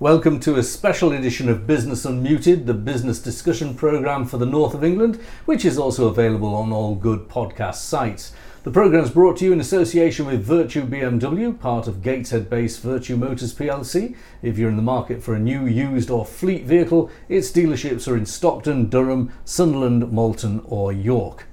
Welcome to a special edition of Business Unmuted, the business discussion programme for the north of England, which is also available on all good podcast sites. The programme is brought to you in association with Vertu BMW, part of Gateshead based Vertu Motors plc. If you're in the market for a new, used, or fleet vehicle, its dealerships are in Stockton, Durham, Sunderland, Malton, or York.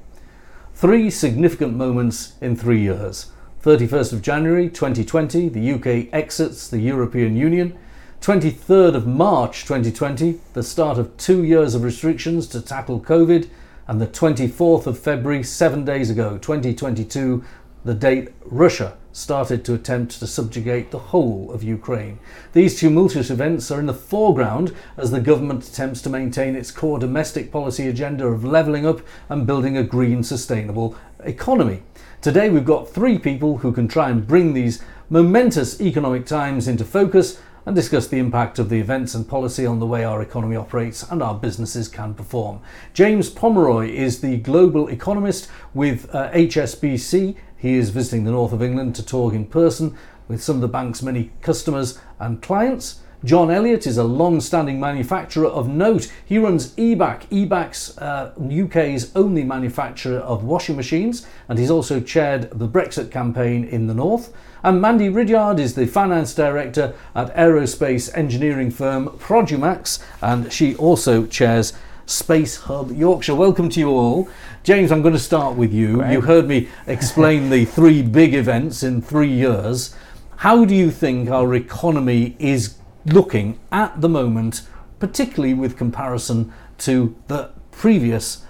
Three significant moments in three years. 31st of January 2020, the UK exits the European Union. 23rd of March 2020, the start of two years of restrictions to tackle COVID, and the 24th of February, seven days ago, 2022, the date Russia started to attempt to subjugate the whole of Ukraine. These tumultuous events are in the foreground as the government attempts to maintain its core domestic policy agenda of levelling up and building a green, sustainable economy. Today, we've got three people who can try and bring these momentous economic times into focus and discuss the impact of the events and policy on the way our economy operates and our businesses can perform. James Pomeroy is the global economist with uh, HSBC. He is visiting the north of England to talk in person with some of the bank's many customers and clients. John Elliott is a long standing manufacturer of note. He runs Ebac, Ebac's uh, UK's only manufacturer of washing machines, and he's also chaired the Brexit campaign in the North. And Mandy Ridyard is the finance director at aerospace engineering firm Produmax, and she also chairs Space Hub Yorkshire. Welcome to you all. James, I'm going to start with you. You heard me explain the three big events in three years. How do you think our economy is looking at the moment, particularly with comparison to the previous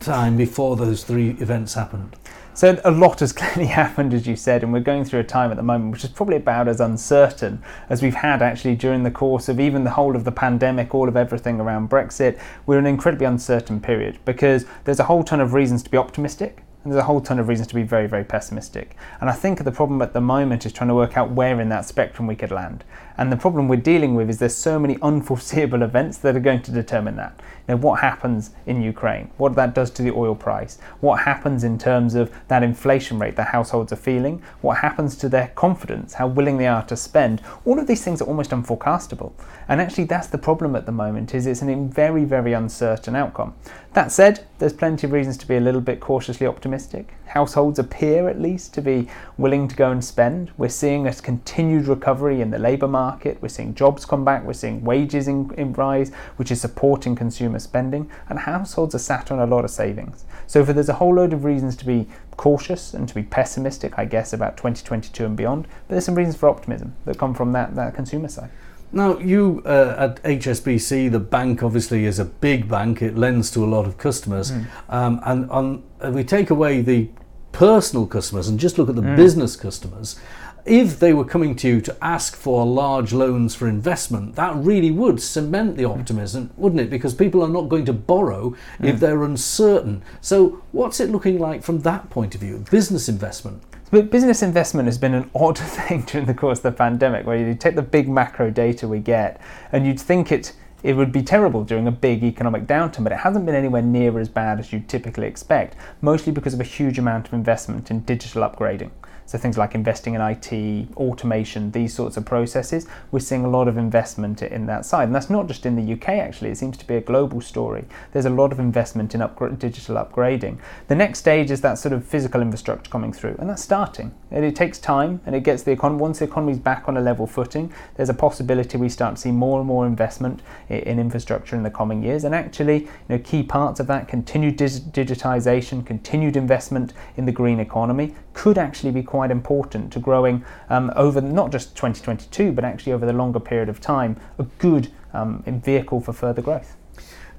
time before those three events happened? So a lot has clearly happened, as you said, and we're going through a time at the moment which is probably about as uncertain as we've had actually during the course of even the whole of the pandemic, all of everything around Brexit. We're in an incredibly uncertain period because there's a whole ton of reasons to be optimistic and there's a whole ton of reasons to be very, very pessimistic. And I think the problem at the moment is trying to work out where in that spectrum we could land. And the problem we're dealing with is there's so many unforeseeable events that are going to determine that. You know, what happens in Ukraine? What that does to the oil price? What happens in terms of that inflation rate that households are feeling? What happens to their confidence? How willing they are to spend? All of these things are almost unforecastable. And actually that's the problem at the moment is it's a very, very uncertain outcome. That said, there's plenty of reasons to be a little bit cautiously optimistic. Households appear at least to be willing to go and spend. We're seeing a continued recovery in the labour market. We're seeing jobs come back. We're seeing wages in, in rise, which is supporting consumer spending. And households are sat on a lot of savings. So for, there's a whole load of reasons to be cautious and to be pessimistic, I guess, about 2022 and beyond. But there's some reasons for optimism that come from that, that consumer side. Now, you uh, at HSBC, the bank obviously is a big bank. It lends to a lot of customers, mm. um, and on, we take away the personal customers and just look at the mm. business customers. If they were coming to you to ask for large loans for investment, that really would cement the optimism, wouldn't it? Because people are not going to borrow mm. if they're uncertain. So, what's it looking like from that point of view? Business investment. But business investment has been an odd thing during the course of the pandemic, where you take the big macro data we get, and you'd think it it would be terrible during a big economic downturn, but it hasn't been anywhere near as bad as you'd typically expect, mostly because of a huge amount of investment in digital upgrading. So things like investing in IT, automation, these sorts of processes, we're seeing a lot of investment in that side. And that's not just in the UK actually, it seems to be a global story. There's a lot of investment in digital upgrading. The next stage is that sort of physical infrastructure coming through, and that's starting. And it takes time and it gets the economy, once the economy's back on a level footing, there's a possibility we start to see more and more investment in infrastructure in the coming years. And actually, you know, key parts of that continued digitization, continued investment in the green economy could actually be quite important to growing um, over not just 2022 but actually over the longer period of time a good um, vehicle for further growth.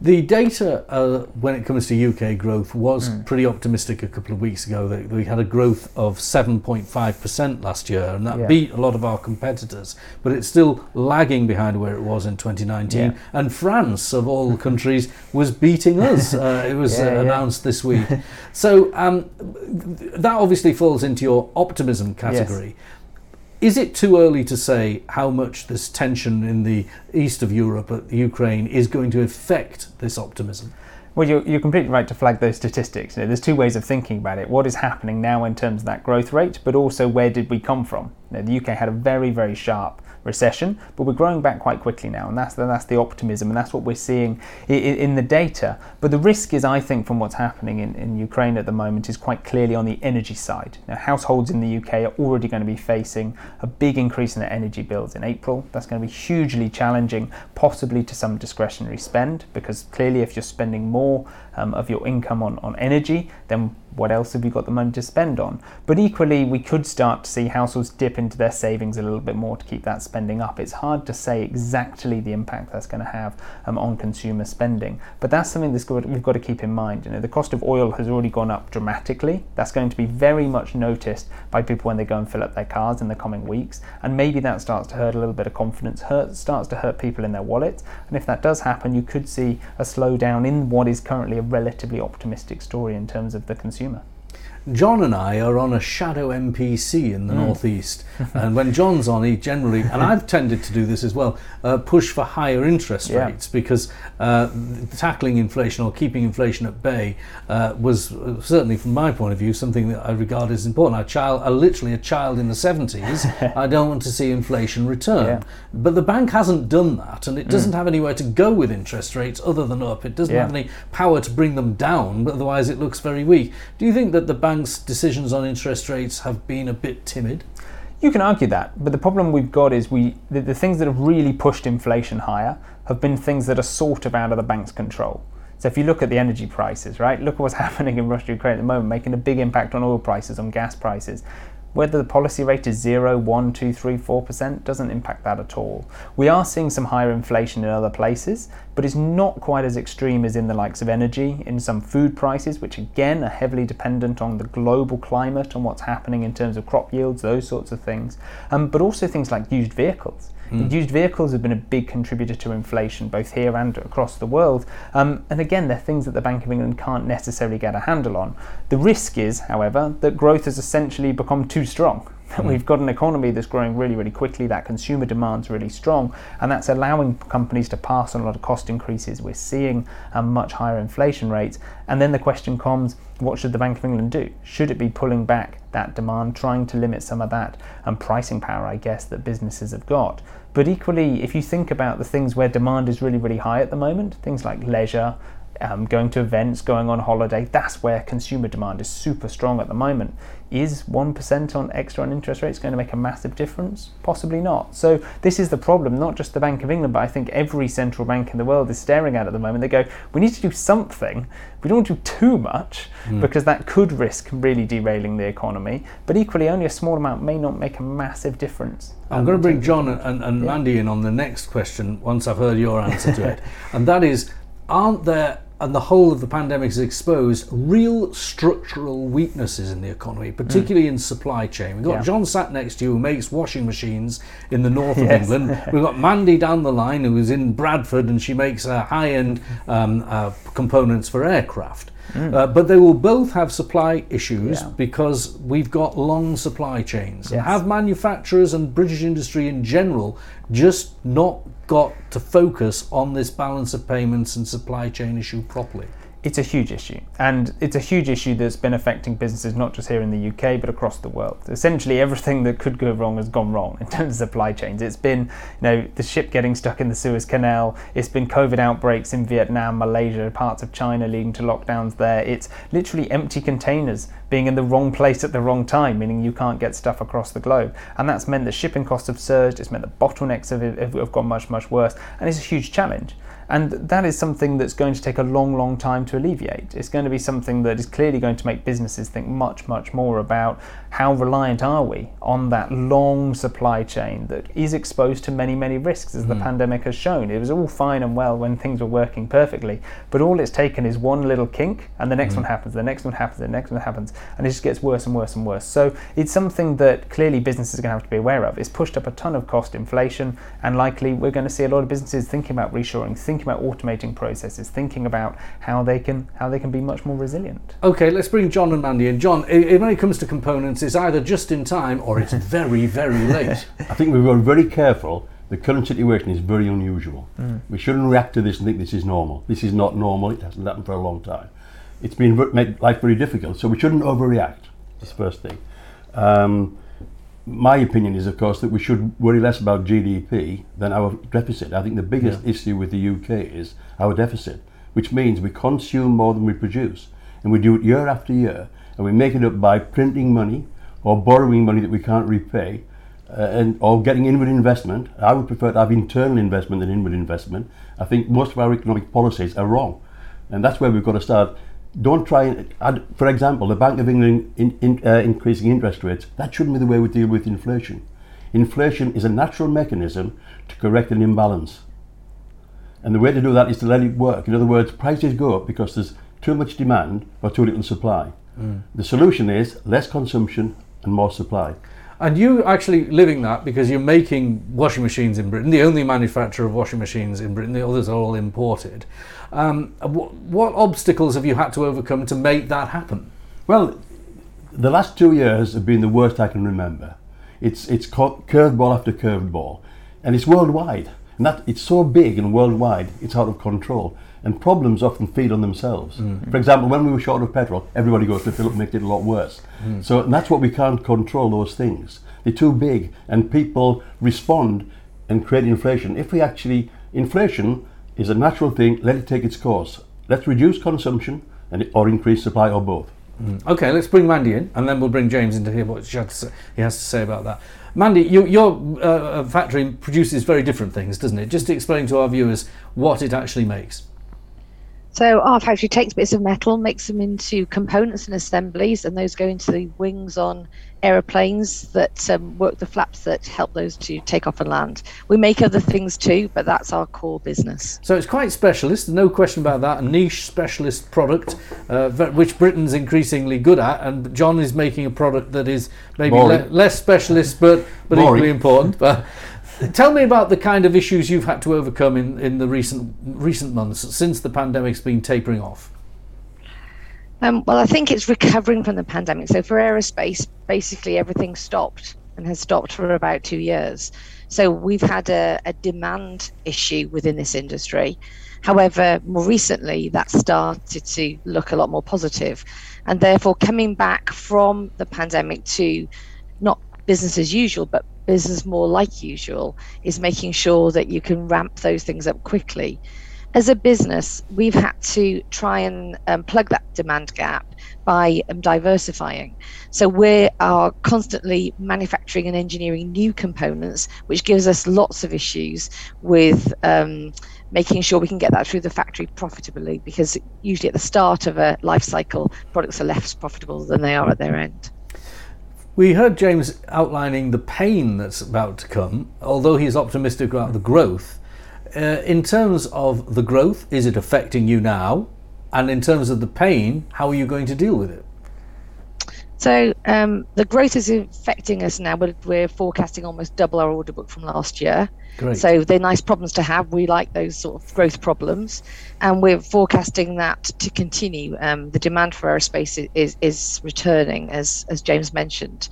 The data uh, when it comes to UK growth was mm. pretty optimistic a couple of weeks ago. That we had a growth of 7.5% last year, and that yeah. beat a lot of our competitors, but it's still lagging behind where it was in 2019. Yeah. And France, of all countries, was beating us. Uh, it was yeah, uh, announced this week. so um, that obviously falls into your optimism category. Yes. Is it too early to say how much this tension in the east of Europe, at Ukraine, is going to affect this optimism? Well, you're, you're completely right to flag those statistics. You know, there's two ways of thinking about it. What is happening now in terms of that growth rate, but also where did we come from? You know, the UK had a very, very sharp recession, but we're growing back quite quickly now, and that's the, that's the optimism, and that's what we're seeing in, in, the data. But the risk is, I think, from what's happening in, in Ukraine at the moment, is quite clearly on the energy side. Now, households in the UK are already going to be facing a big increase in their energy bills in April. That's going to be hugely challenging, possibly to some discretionary spend, because clearly, if you're spending more um, of your income on, on energy, then what else have you got the money to spend on? But equally, we could start to see households dip into their savings a little bit more to keep that spending up. It's hard to say exactly the impact that's going to have um, on consumer spending, but that's something that's good, we've got to keep in mind. You know, the cost of oil has already gone up dramatically. That's going to be very much noticed by people when they go and fill up their cars in the coming weeks, and maybe that starts to hurt a little bit of confidence, hurt, starts to hurt people in their wallets. And if that does happen, you could see a slowdown in what is currently a relatively optimistic story in terms of the consumer consumer. John and I are on a shadow MPC in the mm. northeast, and when John's on, he generally, and I've tended to do this as well, uh, push for higher interest yeah. rates because uh, tackling inflation or keeping inflation at bay uh, was uh, certainly, from my point of view, something that I regard as important. I child, a, literally a child in the seventies, I don't want to see inflation return, yeah. but the bank hasn't done that, and it doesn't mm. have anywhere to go with interest rates other than up. It doesn't yeah. have any power to bring them down, but otherwise it looks very weak. Do you think that the bank bank's decisions on interest rates have been a bit timid? You can argue that, but the problem we've got is we the, the things that have really pushed inflation higher have been things that are sort of out of the bank's control. So if you look at the energy prices, right, look at what's happening in Russia Ukraine at the moment, making a big impact on oil prices, on gas prices. Whether the policy rate is 0, 1, 2, 3, 4% doesn't impact that at all. We are seeing some higher inflation in other places, but it's not quite as extreme as in the likes of energy, in some food prices, which again are heavily dependent on the global climate, on what's happening in terms of crop yields, those sorts of things, um, but also things like used vehicles. Mm. Used vehicles have been a big contributor to inflation, both here and across the world. Um, and again, they're things that the Bank of England can't necessarily get a handle on. The risk is, however, that growth has essentially become too strong. Mm. We've got an economy that's growing really, really quickly. That consumer demand's really strong, and that's allowing companies to pass on a lot of cost increases. We're seeing a much higher inflation rate. and then the question comes: What should the Bank of England do? Should it be pulling back that demand, trying to limit some of that and pricing power, I guess, that businesses have got? But equally, if you think about the things where demand is really, really high at the moment, things like leisure, um, going to events, going on holiday, that's where consumer demand is super strong at the moment. Is 1% on extra on interest rates going to make a massive difference? Possibly not. So, this is the problem, not just the Bank of England, but I think every central bank in the world is staring at at the moment. They go, we need to do something. We don't want to do too much mm. because that could risk really derailing the economy. But equally, only a small amount may not make a massive difference. I'm um, going to bring John and, and yeah. Mandy in on the next question once I've heard your answer to it. and that is, aren't there and the whole of the pandemic has exposed real structural weaknesses in the economy, particularly mm. in supply chain. We've got yeah. John sat next to you who makes washing machines in the north of yes. England. We've got Mandy down the line who is in Bradford and she makes uh, high end um, uh, components for aircraft. Mm. Uh, but they will both have supply issues yeah. because we've got long supply chains. Yes. Have manufacturers and British industry in general just not got to focus on this balance of payments and supply chain issue properly? It's a huge issue, and it's a huge issue that's been affecting businesses not just here in the UK but across the world. Essentially, everything that could go wrong has gone wrong in terms of supply chains. It's been, you know, the ship getting stuck in the Suez Canal. It's been COVID outbreaks in Vietnam, Malaysia, parts of China leading to lockdowns there. It's literally empty containers being in the wrong place at the wrong time, meaning you can't get stuff across the globe, and that's meant that shipping costs have surged. It's meant that bottlenecks have, have, have gone much much worse, and it's a huge challenge. And that is something that's going to take a long, long time to alleviate. It's going to be something that is clearly going to make businesses think much, much more about how reliant are we on that long supply chain that is exposed to many, many risks, as mm. the pandemic has shown. It was all fine and well when things were working perfectly, but all it's taken is one little kink, and the next mm. one happens, the next one happens, the next one happens, and it just gets worse and worse and worse. So it's something that clearly businesses are going to have to be aware of. It's pushed up a ton of cost inflation, and likely we're going to see a lot of businesses thinking about reshoring, thinking about automating processes, thinking about how they can how they can be much more resilient. Okay, let's bring John and Mandy in. John, when it comes to components it's either just in time or it's very, very late. I think we've got to be very careful. The current situation is very unusual. Mm. We shouldn't react to this and think this is normal. This is not normal. It hasn't happened for a long time. It's been made life very difficult, so we shouldn't overreact. That's the first thing. Um, my opinion is, of course, that we should worry less about GDP than our deficit. I think the biggest issue with the UK is our deficit, which means we consume more than we produce. And we do it year after year, and we make it up by printing money or borrowing money that we can't repay. Uh, and or getting inward investment. I would prefer to have internal investment than inward investment. I think most of our economic policies are wrong, and that's where we've got to start. Don't try and, add, for example, the Bank of England in, in, uh, increasing interest rates. That shouldn't be the way we deal with inflation. Inflation is a natural mechanism to correct an imbalance, and the way to do that is to let it work. In other words, prices go up because there's too much demand or too little supply. The solution is less consumption and more supply. And you actually living that because you're making washing machines in Britain, the only manufacturer of washing machines in Britain, the others are all imported. Um, what, what obstacles have you had to overcome to make that happen? Well, the last two years have been the worst I can remember. It's it's curveball after curveball, and it's worldwide. And that it's so big and worldwide, it's out of control. And problems often feed on themselves. Mm. For example, when we were short of petrol, everybody goes to fill up, make it a lot worse. Mm. So and that's what we can't control. Those things they're too big, and people respond and create inflation. If we actually inflation is a natural thing, let it take its course. Let's reduce consumption and or increase supply or both. Mm. Okay, let's bring Mandy in, and then we'll bring James in to hear what to he has to say about that. Mandy, you, your uh, factory produces very different things, doesn't it? Just explain to our viewers what it actually makes. So our factory takes bits of metal, makes them into components and assemblies, and those go into the wings on aeroplanes that um, work the flaps that help those to take off and land. We make other things too, but that's our core business. So it's quite specialist, no question about that. A niche specialist product, uh, which Britain's increasingly good at, and John is making a product that is maybe le- less specialist, but but Boring. equally important. But tell me about the kind of issues you've had to overcome in, in the recent recent months since the pandemic's been tapering off. Um, well, I think it's recovering from the pandemic. So for aerospace, basically everything stopped and has stopped for about two years. So we've had a, a demand issue within this industry. However, more recently, that started to look a lot more positive, and therefore coming back from the pandemic to not business as usual, but business more like usual is making sure that you can ramp those things up quickly as a business, we've had to try and um, plug that demand gap by um, diversifying. So we are constantly manufacturing and engineering new components, which gives us lots of issues with um, making sure we can get that through the factory profitably. Because usually at the start of a life cycle, products are less profitable than they are at their end. We heard James outlining the pain that's about to come, although he's optimistic about the growth. Uh, in terms of the growth, is it affecting you now? And in terms of the pain, how are you going to deal with it? So um, the growth is affecting us now. We're, we're forecasting almost double our order book from last year. Great. So they're nice problems to have. We like those sort of growth problems, and we're forecasting that to continue. Um, the demand for aerospace is is returning, as as James mentioned.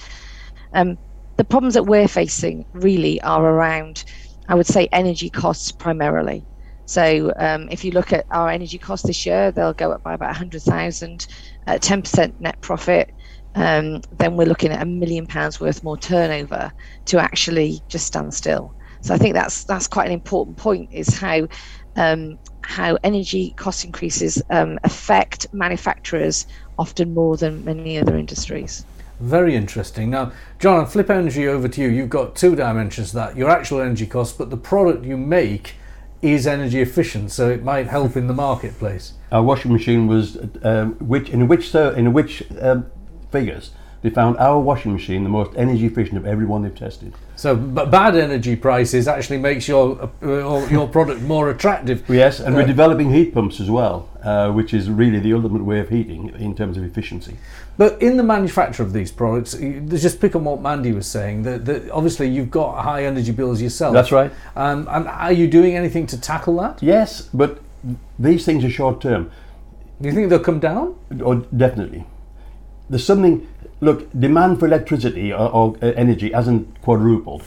Um, the problems that we're facing really are around, I would say, energy costs primarily. So um, if you look at our energy costs this year, they'll go up by about 100,000, uh, 10% net profit. Um, then we're looking at a million pounds worth more turnover to actually just stand still. So I think that's that's quite an important point is how um, how energy cost increases um, affect manufacturers often more than many other industries. Very interesting. Now, John, I'll flip energy over to you. You've got two dimensions to that your actual energy cost, but the product you make is energy efficient, so it might help in the marketplace. Our washing machine was um, which in which ser- in which um, figures they found our washing machine the most energy efficient of everyone they've tested. So, but bad energy prices actually makes your uh, your product more attractive. Yes, and we're Uh, developing heat pumps as well, uh, which is really the ultimate way of heating in terms of efficiency. But in the manufacture of these products, just pick on what Mandy was saying. That, that obviously you've got high energy bills yourself. That's right. Um, and are you doing anything to tackle that? Yes, but these things are short term. Do you think they'll come down? Or definitely. There's something. Look, demand for electricity or, or uh, energy hasn't quadrupled.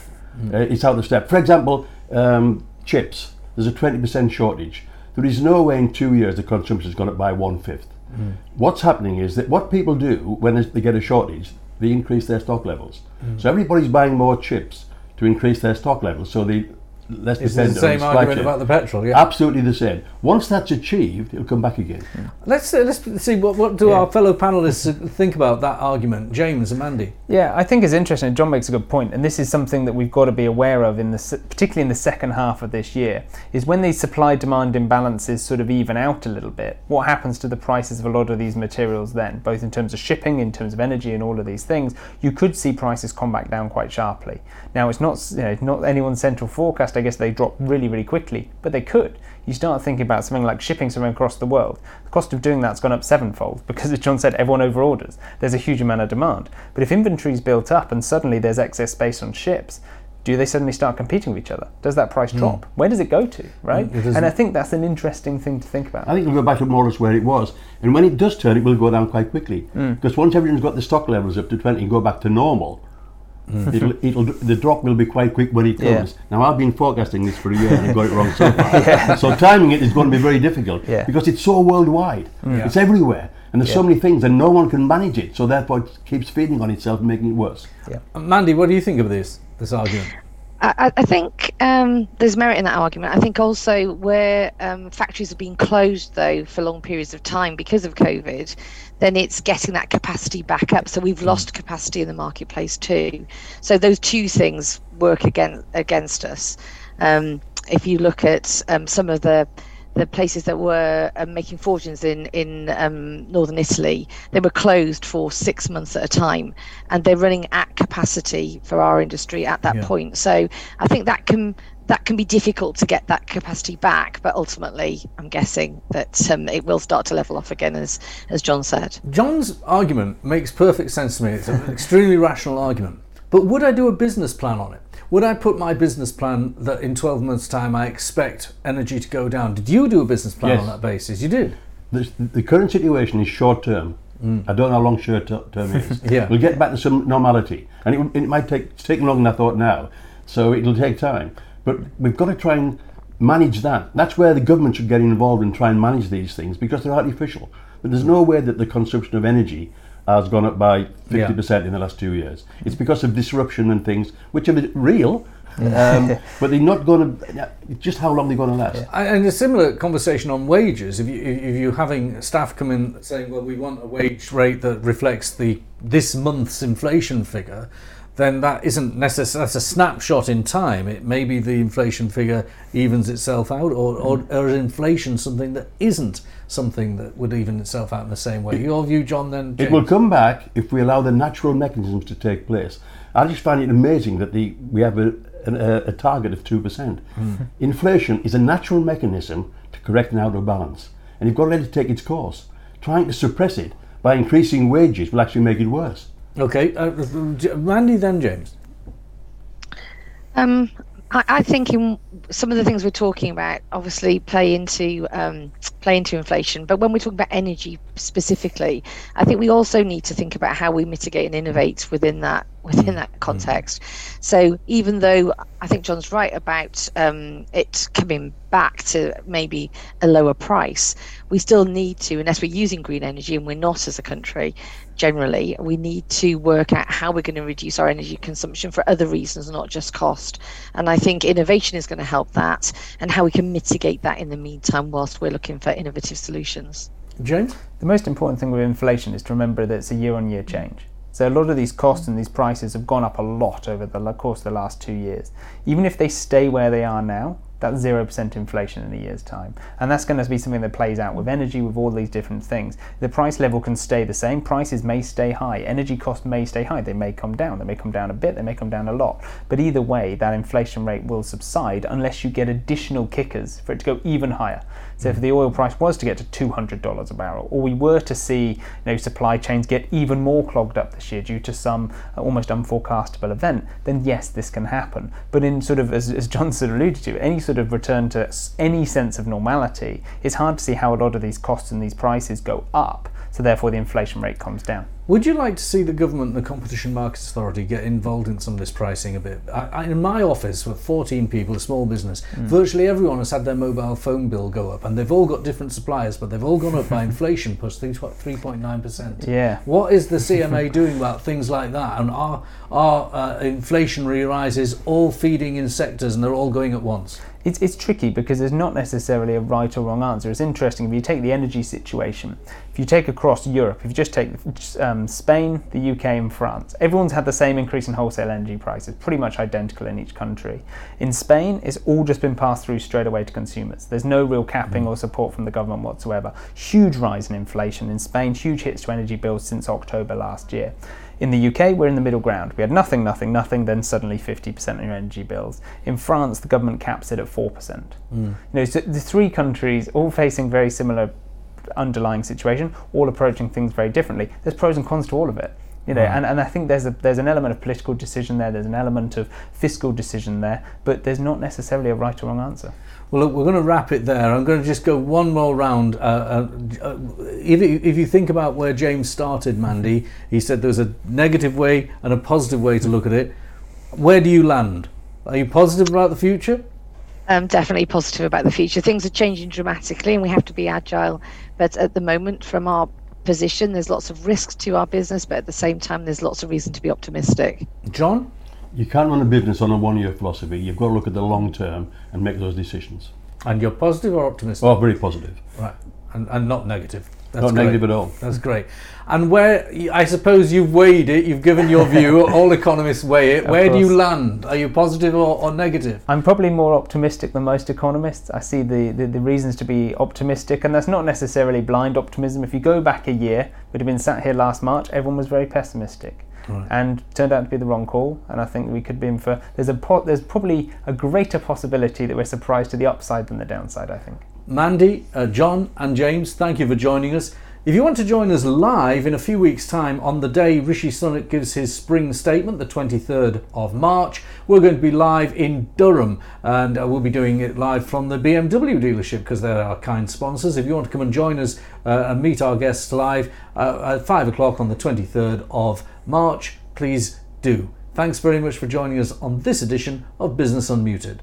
Uh, it's out of step. For example, um, chips. There's a 20% shortage. There is no way in two years the consumption has gone up by one fifth. What's happening is that what people do when they get a shortage, they increase their stock levels. So everybody's buying more chips to increase their stock levels. So they less It's the dependent on same supply argument about the petrol. Yeah. Absolutely the same. Once that's achieved, it'll come back again. Let's uh, let's see what what do Yeah. our fellow panelists uh, think about that argument, James and Mandy. Yeah, I think it's interesting. John makes a good point, and this is something that we've got to be aware of in the, particularly in the second half of this year, is when these supply-demand imbalances sort of even out a little bit. What happens to the prices of a lot of these materials then, both in terms of shipping, in terms of energy, and all of these things? You could see prices come back down quite sharply. Now, it's not you know not anyone's central forecast. I guess they drop really really quickly, but they could. You start thinking about something like shipping something across the world. The cost of doing that's gone up sevenfold because, as John said, everyone overorders. There's a huge amount of demand. But if inventory's built up and suddenly there's excess space on ships, do they suddenly start competing with each other? Does that price hmm. drop? Where does it go to? Right? and I think that's an interesting thing to think about. I think it'll go back to more or less where it was. And when it does turn, it will go down quite quickly. Hmm. Because once everyone's got the stock levels up to 20 and go back to normal, it'll, mm-hmm. it'll, the drop will be quite quick when it Yeah. comes. Now, I've been forecasting this for a year and I've got it wrong so far. So timing it is going to be very difficult Yeah. because it's so worldwide. Yeah. It's everywhere. And there's so many things and no one can manage it. So therefore it keeps feeding on itself and making it worse. Mandy, what do you think of this this argument? I, I- think um, there's merit in that argument. I think also where um, factories have been closed though for long periods of time because of COVID, then it's getting that capacity back up. So we've lost capacity in the marketplace too. So those two things work against against us. Um, if you look at um, some of the the places that were um, making fortunes in in um, northern Italy, they were closed for six months at a time, and they're running at capacity for our industry at that Yeah. point. So I think that can that can be difficult to get that capacity back, but ultimately, I'm guessing that um, it will start to level off again, as as John said. John's argument makes perfect sense to me. It's an extremely rational argument. But would I do a business plan on it? Would I put my business plan that in 12 months' time I expect energy to go down? Did you do a business plan Yes. on that basis? You did. The, the current situation is short term. Mm. I don't know how long short term is. Yeah. We'll get back to some normality. And it, it might take, it's taking longer than I thought now. So it'll take time. But we've got to try and manage that. That's where the government should get involved and try and manage these things because they're artificial. But there's no way that the consumption of energy has gone up by 50% in the last two years. It's because of disruption and things which are real. Um, but they're not going to. Just how long they're going to last? And a similar conversation on wages. If you if you're having staff come in saying, "Well, we want a wage rate that reflects the this month's inflation figure," then that isn't necessarily that's a snapshot in time. It may be the inflation figure evens itself out, or, or, mm. or is inflation something that isn't something that would even itself out in the same way. Your view, John? Then It will come back if we allow the natural mechanisms to take place. I just find it amazing that the we have a, a, a target of two percent. Hmm. Inflation is a natural mechanism to correct an out of balance, and you've got to let it take its course. Trying to suppress it by increasing wages will actually make it worse. Okay, uh, Randy, then James. Um, I, I think in some of the things we're talking about obviously play into um, play into inflation, but when we're talking about energy specifically, I think we also need to think about how we mitigate and innovate within that within that context. So even though I think John's right about um, it coming back to maybe a lower price, we still need to, unless we're using green energy, and we're not as a country generally, we need to work out how we're going to reduce our energy consumption for other reasons, not just cost. And I think innovation is going to help that, and how we can mitigate that in the meantime whilst we're looking for innovative solutions. James. The most important thing with inflation is to remember that it's a year on year change. So a lot of these costs and these prices have gone up a lot over the course of the last two years. Even if they stay where they are now, that's 0% inflation in a year's time. And that's going to be something that plays out with energy, with all these different things. The price level can stay the same, prices may stay high, energy costs may stay high, they may come down, they may come down a bit, they may come down a lot. But either way, that inflation rate will subside unless you get additional kickers for it to go even higher. So if the oil price was to get to $200 a barrel, or we were to see you know, supply chains get even more clogged up this year due to some uh, almost unforecastable event, then yes, this can happen. But in sort of, as, as John sort alluded to, any sort of return to any sense of normality, it's hard to see how a lot of these costs and these prices go up so therefore the inflation rate comes down. Would you like to see the government and the Competition Markets Authority get involved in some of this pricing a bit? I, I, in my office, with 14 people, a small business, mm. virtually everyone has had their mobile phone bill go up, and they've all got different suppliers, but they've all gone up by inflation plus 3.9%. Yeah. What is the CMA doing about things like that? And are, are uh, inflationary rises all feeding in sectors and they're all going at once? It's, it's tricky because there's not necessarily a right or wrong answer. It's interesting if you take the energy situation, if you take across Europe, if you just take um, Spain, the UK, and France, everyone's had the same increase in wholesale energy prices, pretty much identical in each country. In Spain, it's all just been passed through straight away to consumers. There's no real capping mm. or support from the government whatsoever. Huge rise in inflation in Spain, huge hits to energy bills since October last year. In the UK, we're in the middle ground. We had nothing, nothing, nothing, then suddenly 50% on your energy bills. In France, the government caps it at 4%. Mm. You know, so the three countries all facing very similar underlying situation, all approaching things very differently. There's pros and cons to all of it. You know, and, and I think there's a there's an element of political decision there, there's an element of fiscal decision there, but there's not necessarily a right or wrong answer. Well, look, we're going to wrap it there. I'm going to just go one more round. Uh, uh, uh, if, if you think about where James started, Mandy, he said there's a negative way and a positive way to look at it. Where do you land? Are you positive about the future? I'm definitely positive about the future. Things are changing dramatically and we have to be agile. But at the moment, from our position, there's lots of risks to our business, but at the same time, there's lots of reason to be optimistic. John? You can't run a business on a one year philosophy. You've got to look at the long term and make those decisions. And you're positive or optimistic? Oh, very positive. Right. And, and not negative. That's not great. negative at all. That's great. And where, I suppose you've weighed it, you've given your view, all economists weigh it. Of where course. do you land? Are you positive or, or, negative? I'm probably more optimistic than most economists. I see the, the, the, reasons to be optimistic, and that's not necessarily blind optimism. If you go back a year, we'd have been sat here last March, everyone was very pessimistic. Right. And turned out to be the wrong call, and I think we could be in for. There's a there's probably a greater possibility that we're surprised to the upside than the downside. I think. Mandy, uh, John, and James, thank you for joining us. If you want to join us live in a few weeks' time on the day Rishi Sunak gives his spring statement, the 23rd of March, we're going to be live in Durham and uh, we'll be doing it live from the BMW dealership because they're our kind sponsors. If you want to come and join us uh, and meet our guests live uh, at 5 o'clock on the 23rd of March, please do. Thanks very much for joining us on this edition of Business Unmuted.